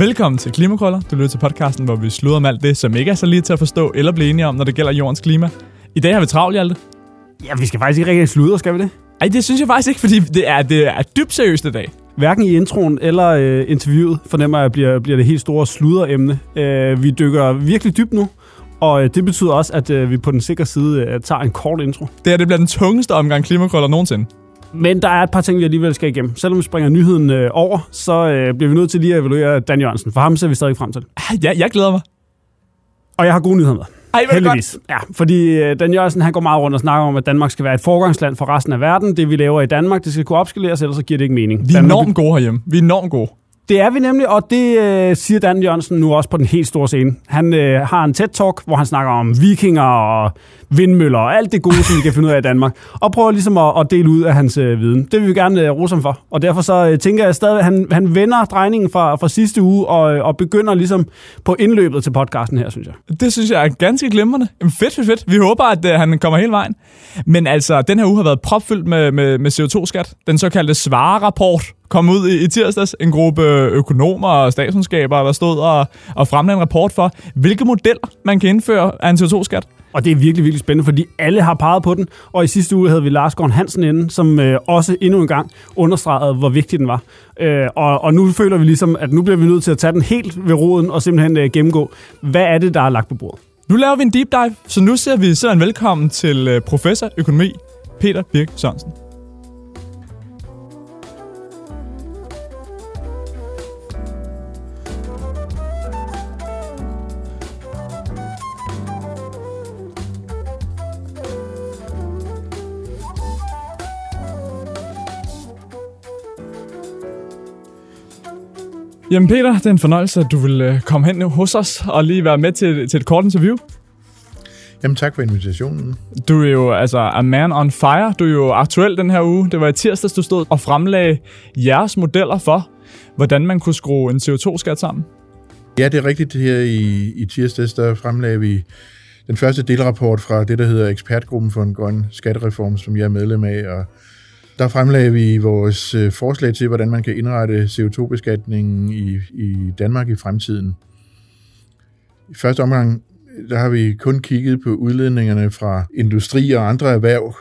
Velkommen til Klimakrøller. Du lytter til podcasten, hvor vi sluder om alt det, som ikke er så lige til at forstå eller blive enige om, når det gælder jordens klima. I dag har vi travlt, Hjalte. Ja, vi skal faktisk ikke rigtig sludre, skal vi det? Ej, det synes jeg faktisk ikke, fordi det er, det er dybt seriøst i dag. Hverken i introen eller øh, interviewet fornemmer jeg, bliver, bliver det helt store sluderemne. Øh, vi dykker virkelig dybt nu, og øh, det betyder også, at øh, vi på den sikre side øh, tager en kort intro. Det her det bliver den tungeste omgang klimakrøller nogensinde. Men der er et par ting, vi alligevel skal igennem. Selvom vi springer nyheden øh, over, så øh, bliver vi nødt til lige at evaluere Dan Jørgensen. For ham ser vi stadig frem til. Ja, jeg glæder mig. Og jeg har gode nyheder med. Ej, det Heldigvis. Ja, fordi øh, Dan Jørgensen han går meget rundt og snakker om, at Danmark skal være et forgangsland for resten af verden. Det vi laver i Danmark, det skal kunne opskaleres, ellers så giver det ikke mening. Vi er Danmark- enormt gode herhjemme. Vi er enormt gode. Det er vi nemlig, og det øh, siger Dan Jørgensen nu også på den helt store scene. Han øh, har en TED-talk, hvor han snakker om vikinger og vindmøller og alt det gode, som vi kan finde ud af i Danmark. Og prøver ligesom at, at dele ud af hans øh, viden. Det vil vi gerne øh, rose ham for. Og derfor så øh, tænker jeg stadig, at han, han vender drejningen fra, fra sidste uge og, øh, og begynder ligesom på indløbet til podcasten her, synes jeg. Det synes jeg er ganske glimrende. Jamen, Fedt, fedt, fedt. Vi håber, at øh, han kommer hele vejen. Men altså, den her uge har været propfyldt med, med, med CO2-skat. Den såkaldte Svare-rapport kom ud i, i tirsdags. En gruppe økonomer og statskundskaber, der stod og, og fremlagde en rapport for, hvilke modeller man kan indføre af en CO2-skat. Og det er virkelig, virkelig spændende, fordi alle har peget på den. Og i sidste uge havde vi Lars Gård Hansen inde, som øh, også endnu en gang understregede, hvor vigtig den var. Øh, og, og nu føler vi ligesom, at nu bliver vi nødt til at tage den helt ved roden og simpelthen øh, gennemgå, hvad er det, der er lagt på bordet. Nu laver vi en deep dive, så nu ser vi sådan velkommen til øh, professor økonomi, Peter Birk Sørensen. Jamen Peter, det er en fornøjelse, at du vil øh, komme hen hos os og lige være med til, til et kort interview. Jamen tak for invitationen. Du er jo altså a man on fire. Du er jo aktuel den her uge. Det var i tirsdags, du stod og fremlagde jeres modeller for, hvordan man kunne skrue en CO2-skat sammen. Ja, det er rigtigt. Her i, i tirsdags, der fremlagde vi den første delrapport fra det, der hedder Ekspertgruppen for en grøn skattereform, som jeg er medlem af. Og der fremlagde vi vores øh, forslag til, hvordan man kan indrette CO2-beskatningen i, i Danmark i fremtiden. I første omgang, der har vi kun kigget på udledningerne fra industri og andre erhverv,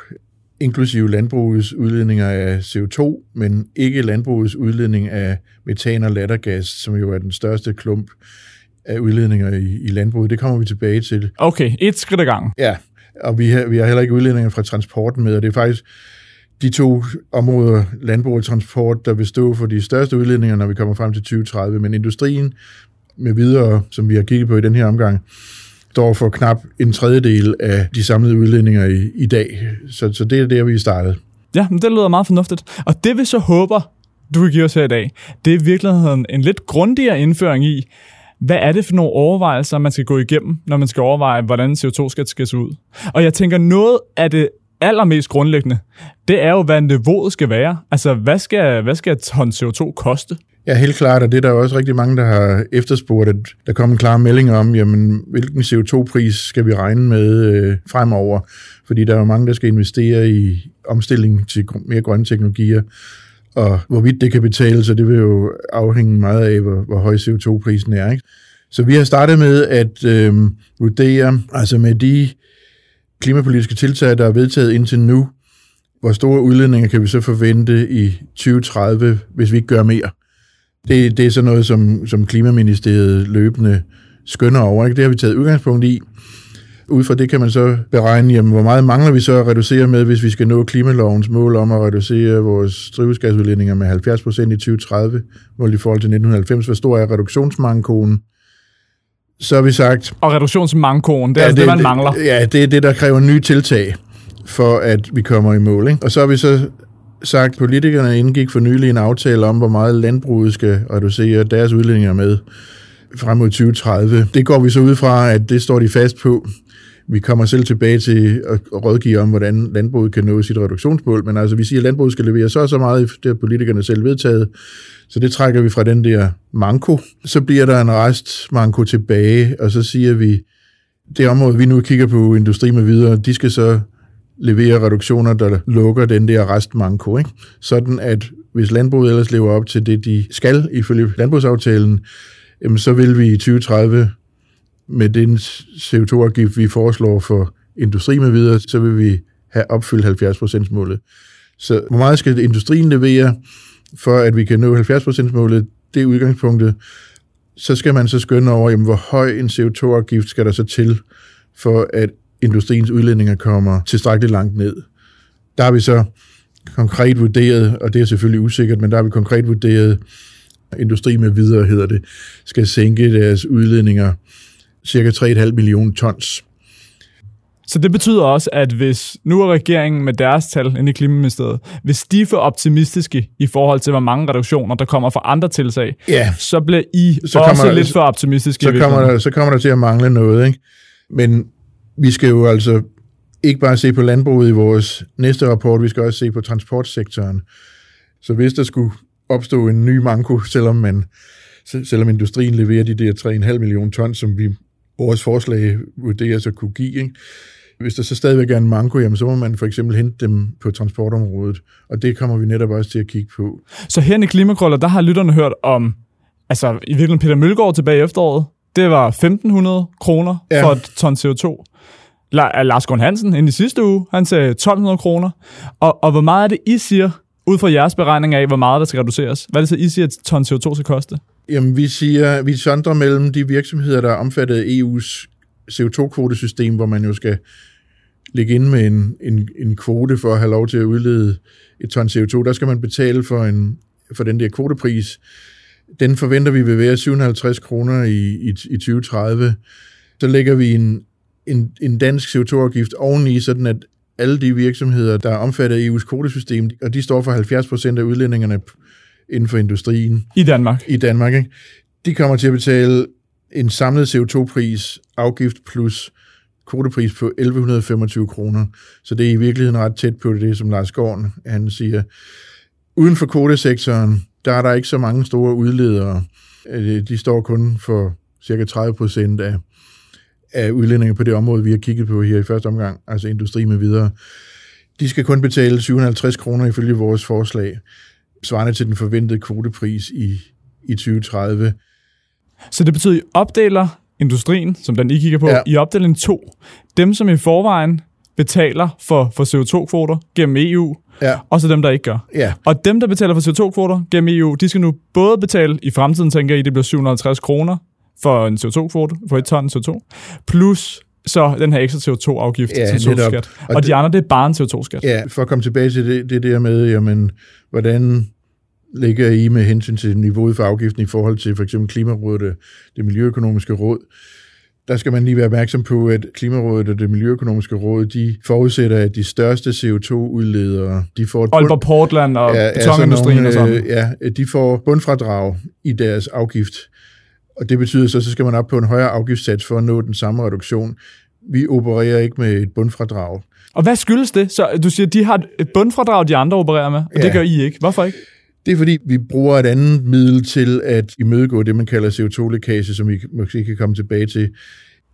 inklusive landbrugets udledninger af CO2, men ikke landbrugets udledning af metan og lattergas, som jo er den største klump af udledninger i, i landbruget. Det kommer vi tilbage til. Okay, et skridt ad gangen. Ja, og vi har, vi har heller ikke udledninger fra transporten med, og det er faktisk de to områder, landbrug og transport, der vil stå for de største udledninger, når vi kommer frem til 2030. Men industrien med videre, som vi har kigget på i den her omgang, står for knap en tredjedel af de samlede udledninger i, i dag. Så, så det er der, vi er startet. Ja, men det lyder meget fornuftigt. Og det vi så håber, du vil give os her i dag, det er i virkeligheden en lidt grundigere indføring i, hvad er det for nogle overvejelser, man skal gå igennem, når man skal overveje, hvordan CO2-skat skal se ud. Og jeg tænker, noget af det allermest grundlæggende, det er jo, hvad niveauet skal være. Altså, hvad skal, hvad skal et ton CO2 koste? Ja, helt klart, og det er der også rigtig mange, der har efterspurgt, at der kom en klar melding om, jamen, hvilken CO2-pris skal vi regne med øh, fremover, fordi der er jo mange, der skal investere i omstilling til mere grønne teknologier, og hvorvidt det kan betale sig, det vil jo afhænge meget af, hvor, hvor høj CO2-prisen er. Ikke? Så vi har startet med at øh, vurdere, altså med de klimapolitiske tiltag, der er vedtaget indtil nu, hvor store udledninger kan vi så forvente i 2030, hvis vi ikke gør mere. Det, det er sådan noget, som, som Klimaministeriet løbende skønner over. Ikke? Det har vi taget udgangspunkt i. Ud fra det kan man så beregne, jamen, hvor meget mangler vi så at reducere med, hvis vi skal nå klimalovens mål om at reducere vores drivhusgasudledninger med 70 procent i 2030, målt i forhold til 1990. Hvor stor er reduktionsmankoen? Så har vi sagt... Og reduktionsmankoen, det er ja, altså det, man mangler. Ja, det er det, der kræver nye tiltag, for at vi kommer i mål. Ikke? Og så har vi så sagt, at politikerne indgik for nylig en aftale om, hvor meget landbruget skal reducere deres udledninger med frem mod 2030. Det går vi så ud fra, at det står de fast på. Vi kommer selv tilbage til at rådgive om, hvordan landbruget kan nå sit reduktionsmål, men altså vi siger, at landbruget skal levere så og så meget, det har politikerne selv vedtaget, så det trækker vi fra den der manko. Så bliver der en rest manko tilbage, og så siger vi, det område, vi nu kigger på, industri med videre, de skal så levere reduktioner, der lukker den der restmanko. Ikke? Sådan at hvis landbruget ellers lever op til det, de skal ifølge landbrugsaftalen, jamen så vil vi i 2030 med den CO2-afgift, vi foreslår for industri med videre, så vil vi have opfyldt 70%-målet. Så hvor meget skal industrien levere, for at vi kan nå 70%-målet, det er udgangspunktet. Så skal man så skønne over, jamen, hvor høj en CO2-afgift skal der så til, for at industriens udledninger kommer tilstrækkeligt langt ned. Der har vi så konkret vurderet, og det er selvfølgelig usikkert, men der har vi konkret vurderet, industri med videre hedder det, skal sænke deres udledninger cirka 3,5 millioner tons. Så det betyder også, at hvis nu er regeringen med deres tal inde i Klimaministeriet, hvis de er for optimistiske i forhold til, hvor mange reduktioner, der kommer fra andre tiltag, ja. så bliver I så også kommer, lidt for optimistiske. Så kommer, der, så kommer der til at mangle noget. Ikke? Men vi skal jo altså ikke bare se på landbruget i vores næste rapport, vi skal også se på transportsektoren. Så hvis der skulle opstå en ny manko, selvom man selvom industrien leverer de der 3,5 millioner ton, som vi vores forslag vurderes at kunne give, ikke? Hvis der så stadigvæk er en manko, jamen, så må man for eksempel hente dem på transportområdet, og det kommer vi netop også til at kigge på. Så her i Klimakrøller, der har lytterne hørt om, altså i virkeligheden Peter Mølgaard tilbage i efteråret, det var 1.500 kroner ja. for et ton CO2. Lars Gunn Hansen ind i sidste uge, han sagde 1.200 kroner. Og, og hvor meget er det, I siger, ud fra jeres beregning af, hvor meget der skal reduceres? Hvad er det så, I siger, at ton CO2 skal koste? Jamen, vi siger, vi sondrer mellem de virksomheder, der er omfattet af EU's CO2-kvotesystem, hvor man jo skal ligge ind med en, en, en kvote for at have lov til at udlede et ton CO2. Der skal man betale for, en, for den der kvotepris. Den forventer vi vil være 750 kroner i, i, i 2030. Så lægger vi en, en, en dansk CO2-afgift oveni, sådan at alle de virksomheder, der er omfattet af EU's kvotesystem, og de står for 70 procent af udledningerne inden for industrien. I Danmark? I Danmark, ikke? De kommer til at betale en samlet CO2-pris, afgift plus kvotepris på 1125 kroner. Så det er i virkeligheden ret tæt på det, som Lars Gården han siger. Uden for kvotesektoren, der er der ikke så mange store udledere. Øh, de står kun for cirka 30 procent af, af udlændinge på det område, vi har kigget på her i første omgang, altså industri med videre. De skal kun betale 750 kroner ifølge vores forslag, svarende til den forventede kvotepris i, i 2030. Så det betyder, at I opdeler industrien, som den I kigger på, ja. i opdeling 2. Dem, som i forvejen betaler for, for CO2-kvoter gennem EU, ja. og så dem, der ikke gør. Ja. Og dem, der betaler for CO2-kvoter gennem EU, de skal nu både betale, i fremtiden tænker I, det bliver 750 kroner for en CO2-kvote, for et ton CO2, plus så den her ekstra CO2-afgift, ja, CO2-skat. Og, og de andre, det er bare en CO2-skat. Ja, for at komme tilbage til det, det der med, jamen, hvordan ligger I med hensyn til niveauet for afgiften i forhold til for eksempel Klimarådet og det Miljøøkonomiske Råd? Der skal man lige være opmærksom på, at Klimarådet og det Miljøøkonomiske Råd, de forudsætter, at de største CO2-udledere, de får... Et Aalborg Portland og ja, betonindustrien og sådan. Øh, ja, de får bundfradrag i deres afgift. Og det betyder så, så skal man op på en højere afgiftssats for at nå den samme reduktion. Vi opererer ikke med et bundfradrag. Og hvad skyldes det? Så du siger, at de har et bundfradrag, de andre opererer med, og ja. det gør I ikke. Hvorfor ikke? Det er fordi, vi bruger et andet middel til at imødegå det, man kalder CO2-lækage, som vi måske kan komme tilbage til.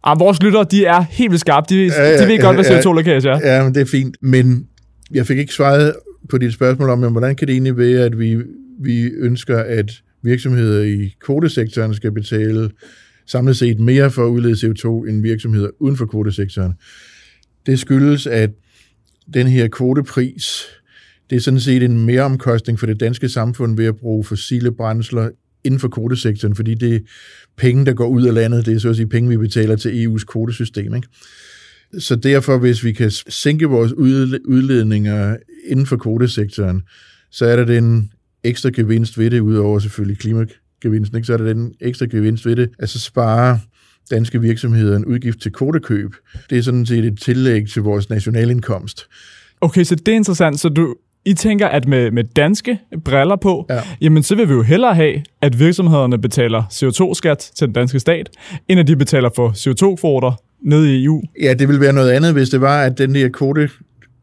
Ah, vores lyttere, de er helt vildt skarpe. De, ja, ja, de ved godt, hvad CO2-lækage er. Ja, men det er fint. Men jeg fik ikke svaret på dit spørgsmål om, hvordan kan det egentlig være, at vi, vi ønsker, at virksomheder i kvotesektoren skal betale samlet set mere for at udlede CO2 end virksomheder uden for kvotesektoren. Det skyldes, at den her kvotepris, det er sådan set en mere omkostning for det danske samfund ved at bruge fossile brændsler inden for kvotesektoren, fordi det er penge, der går ud af landet. Det er så at sige penge, vi betaler til EU's kvotesystem. Ikke? Så derfor, hvis vi kan sænke vores udledninger inden for kvotesektoren, så er der den ekstra gevinst ved det, udover selvfølgelig klimagevinsten, ikke? så er der den ekstra gevinst ved det, at så spare danske virksomheder en udgift til kvotekøb. Det er sådan set et tillæg til vores nationalindkomst. Okay, så det er interessant. Så du, i tænker, at med, med danske briller på, ja. jamen så vil vi jo hellere have, at virksomhederne betaler CO2-skat til den danske stat, end at de betaler for CO2-kvoter ned i EU. Ja, det vil være noget andet, hvis det var, at den der kvote,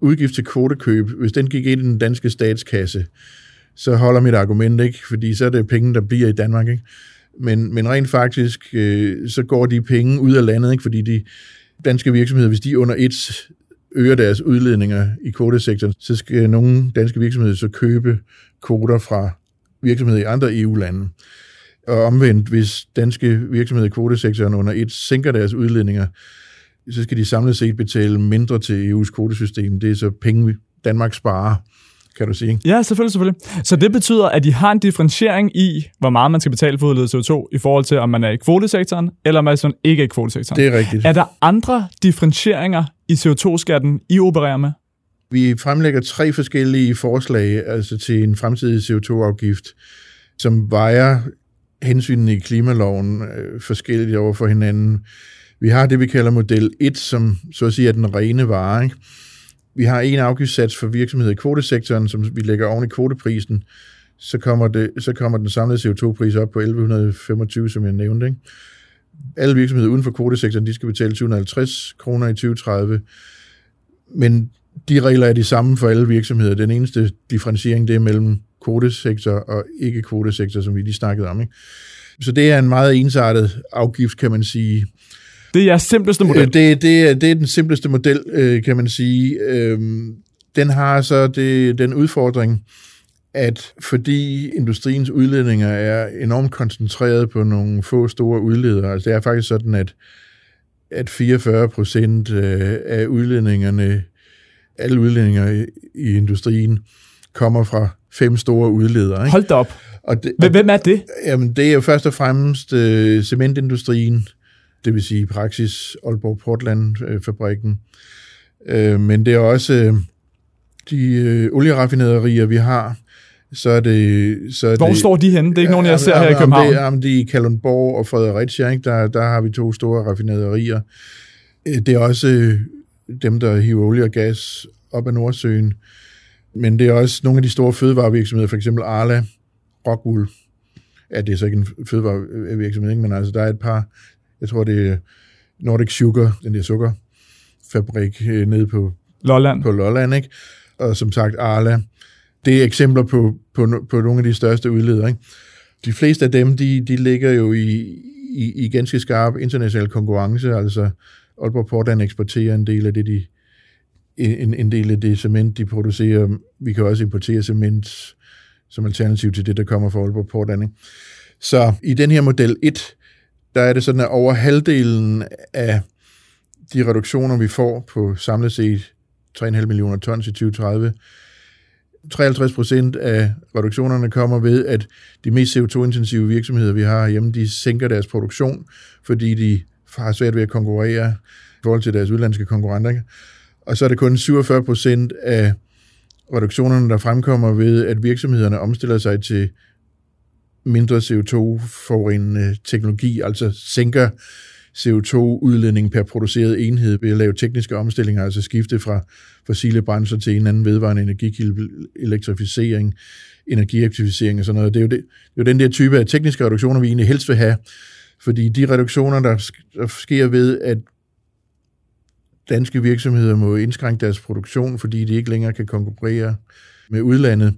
udgift til kvotekøb, hvis den gik ind i den danske statskasse, så holder mit argument ikke, fordi så er det penge, der bliver i Danmark. Ikke? Men, men rent faktisk, øh, så går de penge ud af landet, ikke? fordi de danske virksomheder, hvis de under et øger deres udledninger i kvotesektoren, så skal nogle danske virksomheder så købe kvoter fra virksomheder i andre EU-lande. Og omvendt, hvis danske virksomheder i kvotesektoren under et sænker deres udledninger, så skal de samlet set betale mindre til EU's kvotesystem. Det er så penge, Danmark sparer, kan du sige. Ja, selvfølgelig, selvfølgelig. Så det betyder, at de har en differentiering i, hvor meget man skal betale for udledet CO2, i forhold til, om man er i kvotesektoren, eller om man ikke er i kvotesektoren. Det er rigtigt. Er der andre differentieringer i CO2-skatten, I opererer med? Vi fremlægger tre forskellige forslag altså til en fremtidig CO2-afgift, som vejer hensynene i klimaloven øh, forskelligt over for hinanden. Vi har det, vi kalder model 1, som så at sige er den rene vare. Ikke? Vi har en afgiftssats for virksomheder i kvotesektoren, som vi lægger oven i kvoteprisen. Så kommer, det, så kommer den samlede CO2-pris op på 1125, som jeg nævnte. Ikke? Alle virksomheder uden for kvotesektoren, de skal betale 750 kroner i 2030. Men de regler er de samme for alle virksomheder. Den eneste differentiering, det er mellem kvotesektor og ikke-kvotesektor, som vi lige snakkede om. Ikke? Så det er en meget ensartet afgift, kan man sige. Det er jeres simpleste model? Det, det, er, det er den simpleste model, øh, kan man sige. Øhm, den har så det, den udfordring, at fordi industriens udledninger er enormt koncentreret på nogle få store udledere, altså det er faktisk sådan, at, at 44 procent øh, af udledningerne, alle udledninger i, i industrien, kommer fra fem store udledere. Ikke? Hold da op. Og det, Hvem er det? Jamen, det er jo først og fremmest øh, cementindustrien, det vil sige i praksis Aalborg Portland-fabrikken. Øh, men det er også øh, de øh, olieraffinaderier, vi har. Så er det, så er Hvor det, står de henne? Det er ikke nogen, jeg ser her i København. Det, jamen, det er i Kalundborg og Fredericia. Ikke? Der, der har vi to store raffinaderier. Øh, det er også dem, der hiver olie og gas op af Nordsøen. Men det er også nogle af de store fødevarevirksomheder, for eksempel Arla, Rockwool. Ja, det er så ikke en fødevarevirksomhed, ikke? men altså der er et par jeg tror det er Nordic Sugar, den der sukkerfabrik øh, nede på Lolland. på Lolland, ikke? Og som sagt Arla. Det er eksempler på, på, på nogle af de største udledere, ikke? De fleste af dem, de, de ligger jo i, i, i ganske skarp international konkurrence, altså Aalborg Portland eksporterer en del af det, de, en, en del af det cement, de producerer. Vi kan også importere cement som alternativ til det, der kommer fra Aalborg Portland. Ikke? Så i den her model 1, der er det sådan, at over halvdelen af de reduktioner, vi får på samlet set 3,5 millioner tons i 2030, 53 procent af reduktionerne kommer ved, at de mest CO2-intensive virksomheder, vi har hjemme, de sænker deres produktion, fordi de har svært ved at konkurrere i forhold til deres udlandske konkurrenter. Og så er det kun 47 procent af reduktionerne, der fremkommer ved, at virksomhederne omstiller sig til mindre CO2-forurenende teknologi, altså sænker CO2-udledning per produceret enhed ved at lave tekniske omstillinger, altså skifte fra fossile brændsler til en anden vedvarende energikilde, elektrificering, energiaktivisering og sådan noget. Det er, jo det, det er jo den der type af tekniske reduktioner, vi egentlig helst vil have, fordi de reduktioner, der, der sker ved, at danske virksomheder må indskrænke deres produktion, fordi de ikke længere kan konkurrere med udlandet,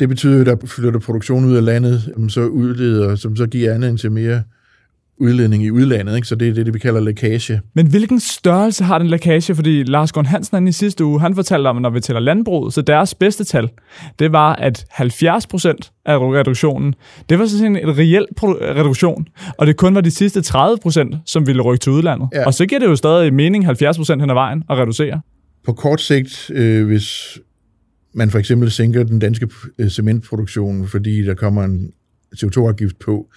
det betyder, at der flytter produktion ud af landet, som så udleder, som så giver anledning til mere udledning i udlandet, ikke? så det er det, vi kalder lækage. Men hvilken størrelse har den lækage? Fordi Lars Gård Hansen i sidste uge, han fortalte om, når vi tæller landbruget, så deres bedste tal, det var, at 70 procent af reduktionen, det var sådan en reel reduktion, og det kun var de sidste 30 procent, som ville rykke til udlandet. Ja. Og så giver det jo stadig mening 70 procent hen ad vejen at reducere. På kort sigt, øh, hvis man for eksempel sænker den danske øh, cementproduktion, fordi der kommer en CO2-afgift på,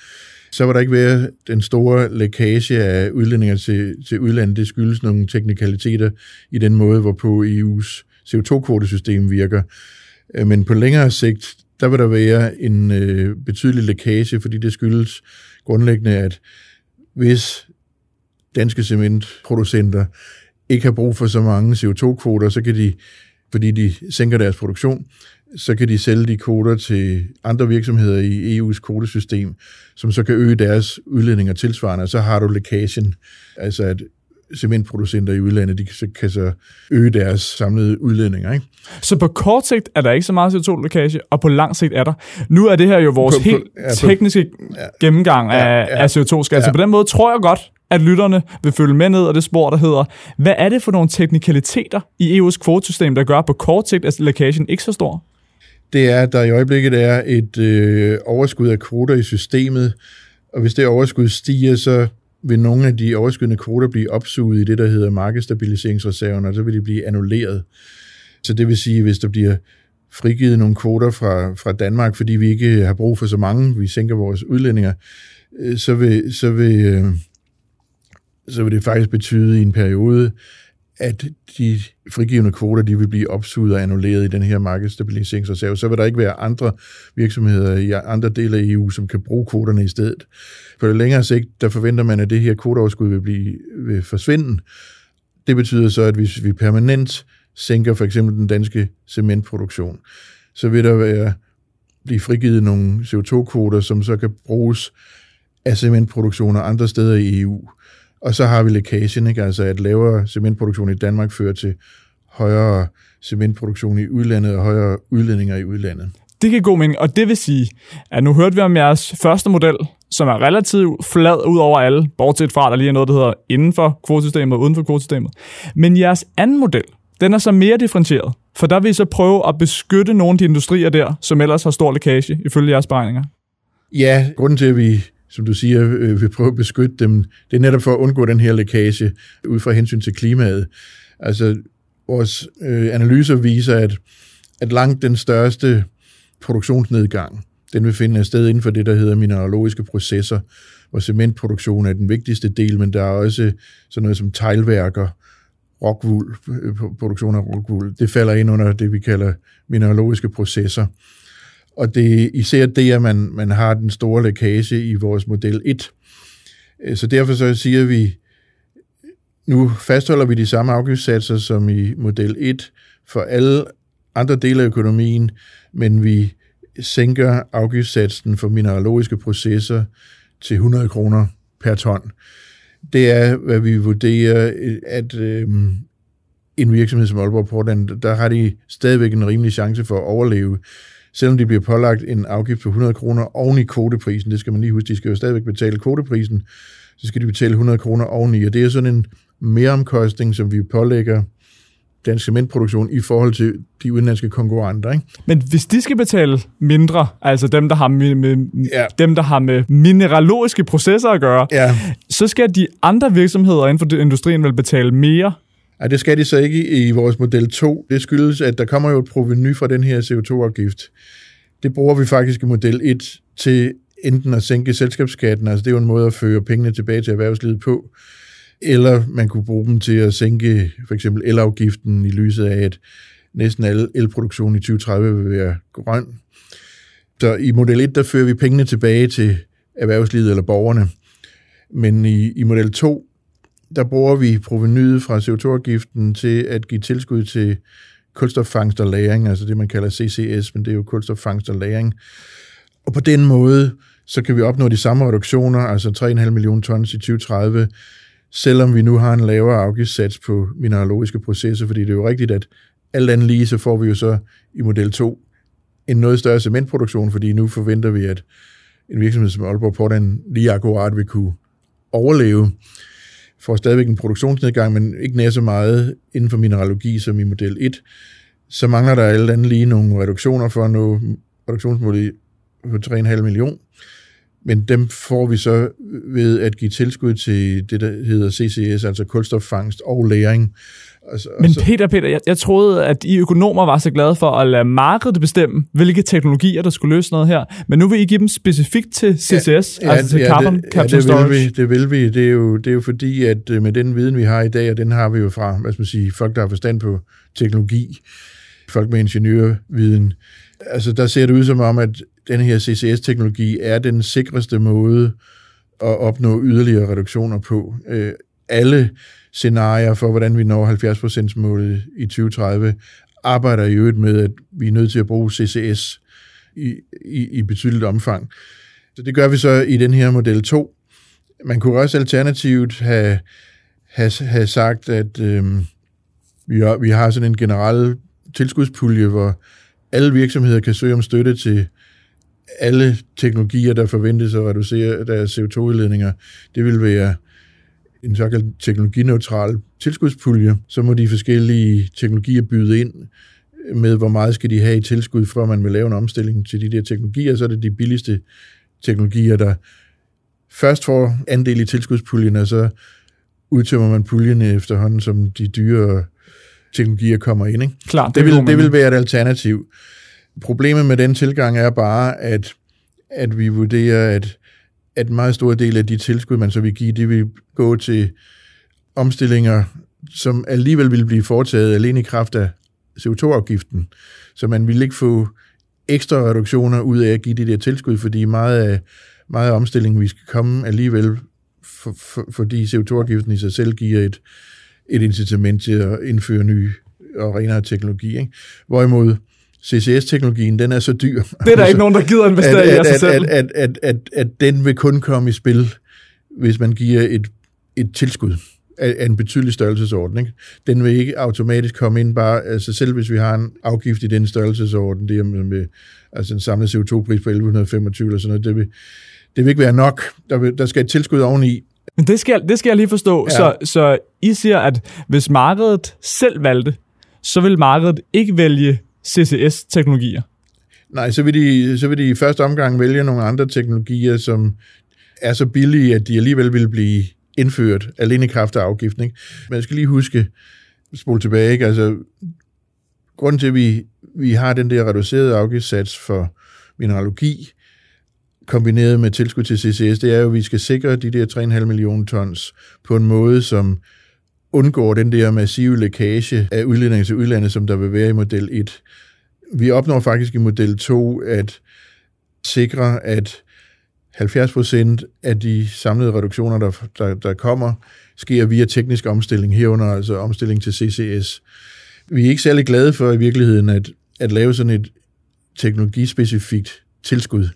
så vil der ikke være den store lækage af udlændinger til, til udlandet. Det skyldes nogle teknikaliteter i den måde, hvorpå EU's CO2-kvotesystem virker. Øh, men på længere sigt, der vil der være en øh, betydelig lækage, fordi det skyldes grundlæggende, at hvis danske cementproducenter ikke har brug for så mange CO2-kvoter, så kan de fordi de sænker deres produktion, så kan de sælge de kvoter til andre virksomheder i EU's kvotesystem, som så kan øge deres udledninger tilsvarende, og så har du lækagen, altså at cementproducenter i udlandet, de kan så øge deres samlede udledninger. Ikke? Så på kort sigt er der ikke så meget CO2-lækage, og på lang sigt er der. Nu er det her jo vores på, helt ja, på, tekniske ja, gennemgang af, ja, ja, af CO2-skat, ja. så på den måde tror jeg godt, at lytterne vil følge med ned og det spor, der hedder, hvad er det for nogle teknikaliteter i EU's kvotesystem, der gør på kort sigt, at lækagen ikke så stor? det er, at der i øjeblikket er et øh, overskud af kvoter i systemet, og hvis det overskud stiger, så vil nogle af de overskydende kvoter blive opsuget i det, der hedder markedsstabiliseringsreserven, og så vil de blive annulleret. Så det vil sige, hvis der bliver frigivet nogle kvoter fra, fra Danmark, fordi vi ikke har brug for så mange, vi sænker vores udlændinger, øh, så vil, så vil, øh, så vil det faktisk betyde i en periode, at de frigivende kvoter, de vil blive opsuget og annulleret i den her markedsstabiliseringsreserve. Så vil der ikke være andre virksomheder i andre dele af EU, som kan bruge kvoterne i stedet. På det længere sigt, der forventer man, at det her kvoteoverskud vil, blive, vil forsvinde. Det betyder så, at hvis vi permanent sænker for eksempel den danske cementproduktion, så vil der være, blive frigivet nogle CO2-kvoter, som så kan bruges af cementproduktioner andre steder i EU. Og så har vi lækagen, ikke? altså at lavere cementproduktion i Danmark fører til højere cementproduktion i udlandet og højere udledninger i udlandet. Det giver god mening, og det vil sige, at nu hørte vi om jeres første model, som er relativt flad ud over alle, bortset fra, at der lige er noget, der hedder inden for kvotesystemet og uden for kvotesystemet. Men jeres anden model, den er så mere differentieret, for der vil I så prøve at beskytte nogle af de industrier der, som ellers har stor lækage, ifølge jeres beregninger. Ja, grunden til, at vi som du siger, øh, vil prøve at beskytte dem. Det er netop for at undgå den her lækage ud fra hensyn til klimaet. Altså, vores øh, analyser viser, at, at langt den største produktionsnedgang, den vil finde sted inden for det, der hedder mineralogiske processer, hvor cementproduktion er den vigtigste del, men der er også sådan noget som teglværker, rockwool, øh, produktion af rockwool. Det falder ind under det, vi kalder mineralogiske processer. Og det er især det, at man, man har den store lækage i vores model 1. Øh, så derfor så siger vi, nu fastholder vi de samme afgiftssatser som i model 1 for alle andre dele af økonomien, men vi sænker afgiftssatsen for mineralogiske processer til 100 kroner per ton. Det er, hvad vi vurderer, at øh, en virksomhed som Aalborg Portland, der har de stadigvæk en rimelig chance for at overleve selvom de bliver pålagt en afgift på 100 kroner oven i kvoteprisen, det skal man lige huske, de skal jo stadigvæk betale kvoteprisen, så skal de betale 100 kroner oveni, og det er sådan en meromkostning, som vi pålægger dansk cementproduktion i forhold til de udenlandske konkurrenter. Ikke? Men hvis de skal betale mindre, altså dem, der har med, med, ja. dem, der har med mineralogiske processer at gøre, ja. så skal de andre virksomheder inden for industrien vel betale mere Nej, det skal de så ikke i vores model 2. Det skyldes, at der kommer jo et proveny fra den her CO2-afgift. Det bruger vi faktisk i model 1 til enten at sænke selskabsskatten, altså det er jo en måde at føre pengene tilbage til erhvervslivet på, eller man kunne bruge dem til at sænke for eksempel elafgiften i lyset af, at næsten al elproduktion i 2030 vil være grøn. Så i model 1, der fører vi pengene tilbage til erhvervslivet eller borgerne. Men i, i model 2, der bruger vi provenyet fra CO2-afgiften til at give tilskud til kulstoffangst og lagring, altså det man kalder CCS, men det er jo kulstoffangst og lagring. Og på den måde, så kan vi opnå de samme reduktioner, altså 3,5 millioner tons i 2030, selvom vi nu har en lavere afgiftssats på mineralogiske processer, fordi det er jo rigtigt, at alt andet lige, så får vi jo så i model 2 en noget større cementproduktion, fordi nu forventer vi, at en virksomhed som Aalborg Portland lige akkurat vil kunne overleve får stadigvæk en produktionsnedgang, men ikke nær så meget inden for mineralogi som i model 1, så mangler der alt andet lige nogle reduktioner for at nå reduktionsmålet på 3,5 million. Men dem får vi så ved at give tilskud til det, der hedder CCS, altså kulstoffangst og læring. Altså, Men Peter, Peter, jeg, jeg troede, at I økonomer var så glade for at lade markedet bestemme, hvilke teknologier, der skulle løse noget her. Men nu vil I give dem specifikt til CCS, ja, altså ja, til carbon det, capture ja, det storage. Vil vi, det vil vi. Det er, jo, det er jo fordi, at øh, med den viden, vi har i dag, og den har vi jo fra, hvad skal man sige, folk, der har forstand på teknologi, folk med ingeniørviden, altså der ser det ud som om, at den her CCS-teknologi er den sikreste måde at opnå yderligere reduktioner på. Øh, alle scenarier for, hvordan vi når 70%-målet i 2030, arbejder i øvrigt med, at vi er nødt til at bruge CCS i, i, i betydeligt omfang. Så det gør vi så i den her model 2. Man kunne også alternativt have, have, have sagt, at øh, vi, har, vi har sådan en generel tilskudspulje, hvor alle virksomheder kan søge om støtte til alle teknologier, der forventes at reducere deres CO2-udledninger. Det vil være en såkaldt teknologineutral tilskudspulje, så må de forskellige teknologier byde ind med, hvor meget skal de have i tilskud, før man vil lave en omstilling til de der teknologier, så er det de billigste teknologier, der først får andel i tilskudspuljen, og så udtømmer man puljerne efterhånden, som de dyre teknologier kommer ind. Ikke? Klart, Det, giver vil, det vil være et alternativ. Problemet med den tilgang er bare, at, at vi vurderer, at, at en meget stor del af de tilskud, man så vil give, det vil gå til omstillinger, som alligevel vil blive foretaget alene i kraft af CO2-afgiften. Så man vil ikke få ekstra reduktioner ud af at give de der tilskud, fordi meget af, meget af omstillingen, vi skal komme alligevel, for, for, fordi CO2-afgiften i sig selv giver et, et incitament til at indføre ny og renere teknologi. Ikke? Hvorimod CCS-teknologien, den er så dyr. Det er der ikke nogen, der gider investere at, i sig at, selv. at, at, at, at, at den vil kun komme i spil, hvis man giver et, et tilskud af, af en betydelig størrelsesorden. Ikke? Den vil ikke automatisk komme ind bare, altså selv hvis vi har en afgift i den størrelsesorden, det er med altså en samlet CO2-pris på 1125 eller sådan noget, det vil, det vil ikke være nok. Der, vil, der skal et tilskud oveni. Men det skal, det skal jeg lige forstå. Ja. Så, så I siger, at hvis markedet selv valgte, så vil markedet ikke vælge CCS-teknologier. Nej, så vil, de, så vil de i første omgang vælge nogle andre teknologier, som er så billige, at de alligevel vil blive indført alene i kraft af afgiften. Ikke? Men jeg skal lige huske, spole tilbage, ikke? altså grunden til, at vi, vi har den der reducerede afgiftssats for mineralogi, kombineret med tilskud til CCS, det er jo, at vi skal sikre de der 3,5 millioner tons på en måde, som undgår den der massive lækage af udledninger til udlandet, som der vil være i model 1. Vi opnår faktisk i model 2 at sikre, at 70 procent af de samlede reduktioner, der, der, der kommer, sker via teknisk omstilling, herunder altså omstilling til CCS. Vi er ikke særlig glade for i virkeligheden at, at lave sådan et teknologispecifikt tilskud.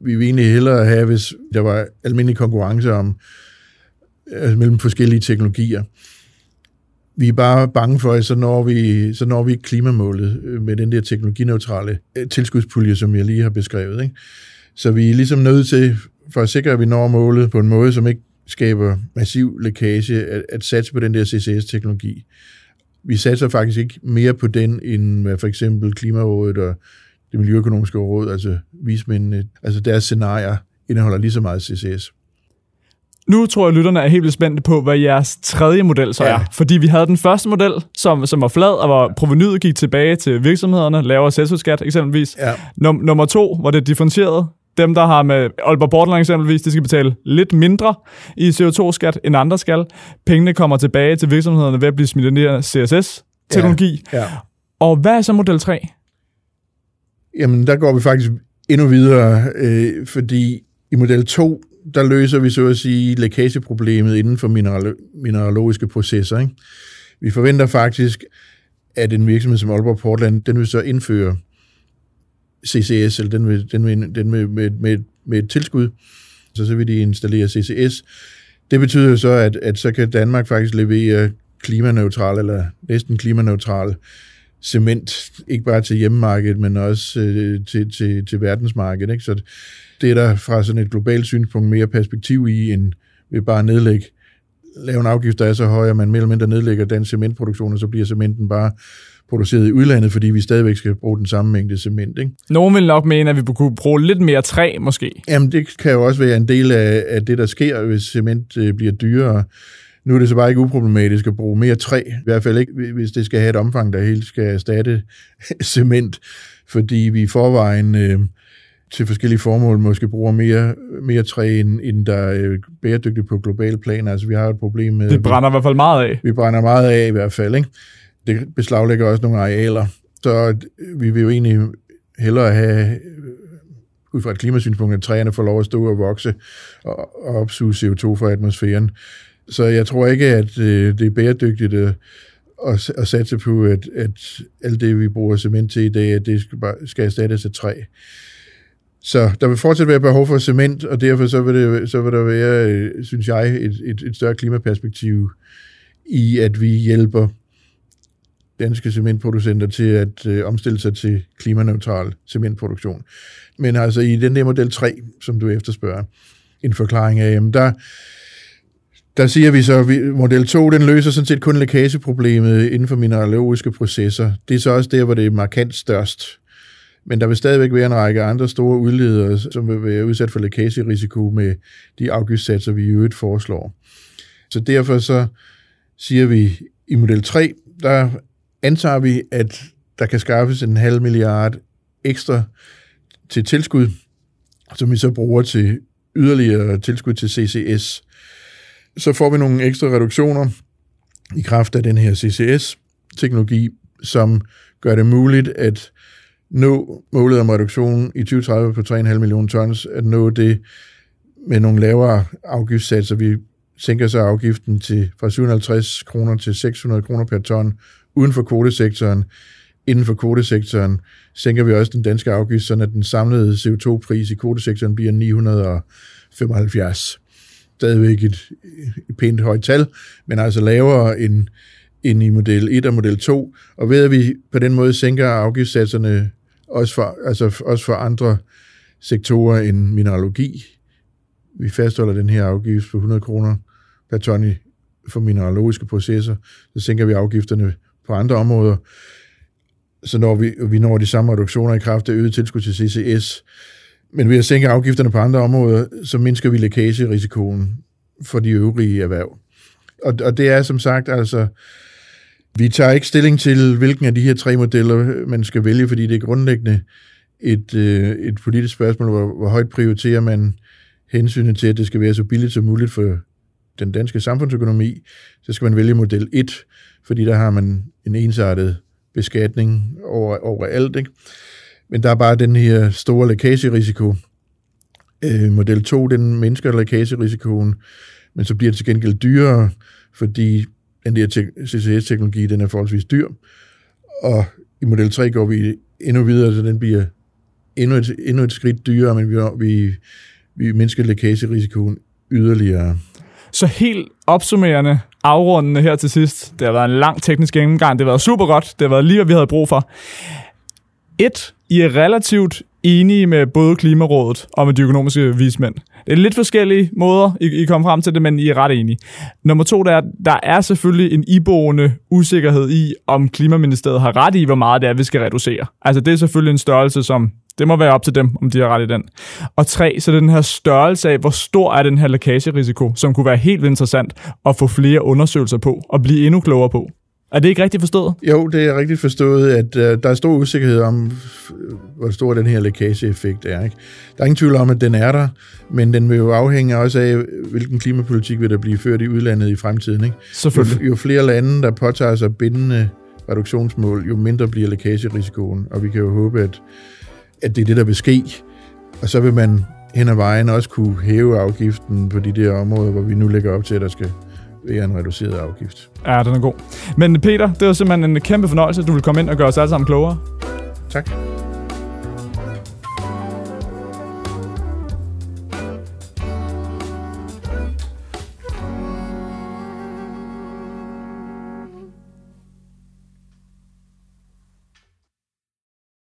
Vi vil egentlig hellere have, hvis der var almindelig konkurrence om altså mellem forskellige teknologier. Vi er bare bange for, at så når vi, så når vi klimamålet øh, med den der teknologineutrale øh, tilskudspulje, som jeg lige har beskrevet. Ikke? Så vi er ligesom nødt til, for at sikre, at vi når målet på en måde, som ikke skaber massiv lækage, at, at satse på den der CCS-teknologi. Vi satser faktisk ikke mere på den, end hvad for eksempel Klimarådet og det Miljøøkonomiske Råd, altså vismændene, altså deres scenarier indeholder lige så meget CCS. Nu tror jeg, at lytterne er helt vildt spændte på, hvad jeres tredje model så Ja. er. Fordi vi havde den første model, som, som var flad, og hvor provenyet gik tilbage til virksomhederne, lavere selskabsskat eksempelvis. Ja. Num- nummer to, hvor det er differentieret. Dem, der har med Aalborg Portland eksempelvis, de skal betale lidt mindre i CO2-skat, end andre skal. Pengene kommer tilbage til virksomhederne ved at blive smidt ind i CSS-teknologi. Ja. Og hvad er så model 3? Jamen, der går vi faktisk endnu videre, øh, fordi i model 2, der løser vi så at sige lækageproblemet inden for mineral- mineralogiske processer. Ikke? Vi forventer faktisk, at en virksomhed som Aalborg Portland, den vil så indføre CCS, eller den vil, den vil, den vil med, med, med et tilskud, så så vil de installere CCS. Det betyder jo så, at, at så kan Danmark faktisk levere klimaneutral, eller næsten klimaneutral cement, ikke bare til hjemmemarkedet, men også øh, til, til, til verdensmarkedet. Ikke? Så det er der fra sådan et globalt synspunkt mere perspektiv i, end ved bare at nedlægge, lave en afgift, der er så høj, at man mere eller mindre nedlægger den cementproduktion, og så bliver cementen bare produceret i udlandet, fordi vi stadigvæk skal bruge den samme mængde cement. Ikke? Nogen vil nok mene, at vi kunne bruge lidt mere træ, måske. Jamen, det kan jo også være en del af, af det, der sker, hvis cement øh, bliver dyrere. Nu er det så bare ikke uproblematisk at bruge mere træ, i hvert fald ikke, hvis det skal have et omfang, der helt skal erstatte cement, fordi vi i forvejen øh, til forskellige formål måske bruger mere, mere træ, end, end der er øh, bæredygtigt på global plan. Altså, vi har et problem med... Det brænder i hvert fald meget af. Vi brænder meget af i hvert fald, ikke? Det beslaglægger også nogle arealer. Så vi vil jo egentlig hellere have, øh, ud fra et klimasynspunkt, at træerne får lov at stå og vokse og, og opsuge CO2 fra atmosfæren. Så jeg tror ikke, at øh, det er bæredygtigt at, at, at satse på, at, at alt det, vi bruger cement til i dag, at det skal, bare, skal erstattes af træ. Så der vil fortsat være behov for cement, og derfor så vil, det, så vil der være, øh, synes jeg, et, et, et større klimaperspektiv i, at vi hjælper danske cementproducenter til at øh, omstille sig til klimaneutral cementproduktion. Men altså i den der model 3, som du efterspørger, en forklaring af, jamen der, der siger vi så, at model 2 den løser sådan set kun lækageproblemet inden for mineralogiske processer. Det er så også der, hvor det er markant størst. Men der vil stadigvæk være en række andre store udledere, som vil være udsat for lækagerisiko med de afgiftssatser, vi i øvrigt foreslår. Så derfor så siger vi i model 3, der antager vi, at der kan skaffes en halv milliard ekstra til tilskud, som vi så bruger til yderligere tilskud til CCS. Så får vi nogle ekstra reduktioner i kraft af den her CCS-teknologi, som gør det muligt at nå målet om reduktion i 2030 på 3,5 millioner tons, at nå det med nogle lavere afgiftssatser. Vi sænker så afgiften til fra 750 kroner til 600 kroner per ton uden for kvotesektoren. Inden for kvotesektoren sænker vi også den danske afgift, så den samlede CO2-pris i kvotesektoren bliver 975. Stadigvæk et, et pænt højt tal, men altså lavere end, end i model 1 og model 2. Og ved at vi på den måde sænker afgiftssatserne også for, altså også for andre sektorer end mineralogi, vi fastholder den her afgift på 100 kroner per ton for mineralogiske processer, så sænker vi afgifterne på andre områder, så når vi, vi når de samme reduktioner i kraft af øget tilskud til CCS. Men ved at sænke afgifterne på andre områder, så mindsker vi lækagerisikoen for de øvrige erhverv. Og, og det er som sagt altså, vi tager ikke stilling til, hvilken af de her tre modeller øh, man skal vælge, fordi det er grundlæggende et, øh, et politisk spørgsmål, hvor, hvor højt prioriterer man hensynet til, at det skal være så billigt som muligt for den danske samfundsøkonomi, så skal man vælge model 1, fordi der har man en ensartet beskatning over, overalt. Ikke? Men der er bare den her store lækagerisiko. Øh, model 2, den mindsker lækagerisikoen, men så bliver det til gengæld dyrere, fordi den der CCS-teknologi, den er forholdsvis dyr. Og i model 3 går vi endnu videre, så den bliver endnu et, endnu et skridt dyrere, men vi, vi, vi mindsker lækagerisikoen yderligere. Så helt opsummerende, afrundende her til sidst. Det har været en lang teknisk gennemgang. Det har været super godt. Det har været lige, hvad vi havde brug for. Et, I er relativt enige med både Klimarådet og med de økonomiske vismænd. Det er lidt forskellige måder, I, I kommer frem til det, men I er ret enige. Nummer to, der er, der er selvfølgelig en iboende usikkerhed i, om Klimaministeriet har ret i, hvor meget det er, vi skal reducere. Altså det er selvfølgelig en størrelse, som det må være op til dem, om de har ret i den. Og tre, så det er den her størrelse af, hvor stor er den her lækagerisiko, som kunne være helt interessant at få flere undersøgelser på og blive endnu klogere på. Er det ikke rigtigt forstået? Jo, det er rigtigt forstået, at uh, der er stor usikkerhed om, hvor stor den her lækageeffekt er. Ikke? Der er ingen tvivl om, at den er der, men den vil jo afhænge også af, hvilken klimapolitik vil der blive ført i udlandet i fremtiden. Ikke? Selvfølgelig. Jo, jo flere lande, der påtager sig bindende reduktionsmål, jo mindre bliver lækagerisikoen, og vi kan jo håbe, at at det er det, der vil ske. Og så vil man hen ad vejen også kunne hæve afgiften på de der områder, hvor vi nu lægger op til, at der skal være en reduceret afgift. Ja, den er god. Men Peter, det var simpelthen en kæmpe fornøjelse, at du vil komme ind og gøre os alle sammen klogere. Tak.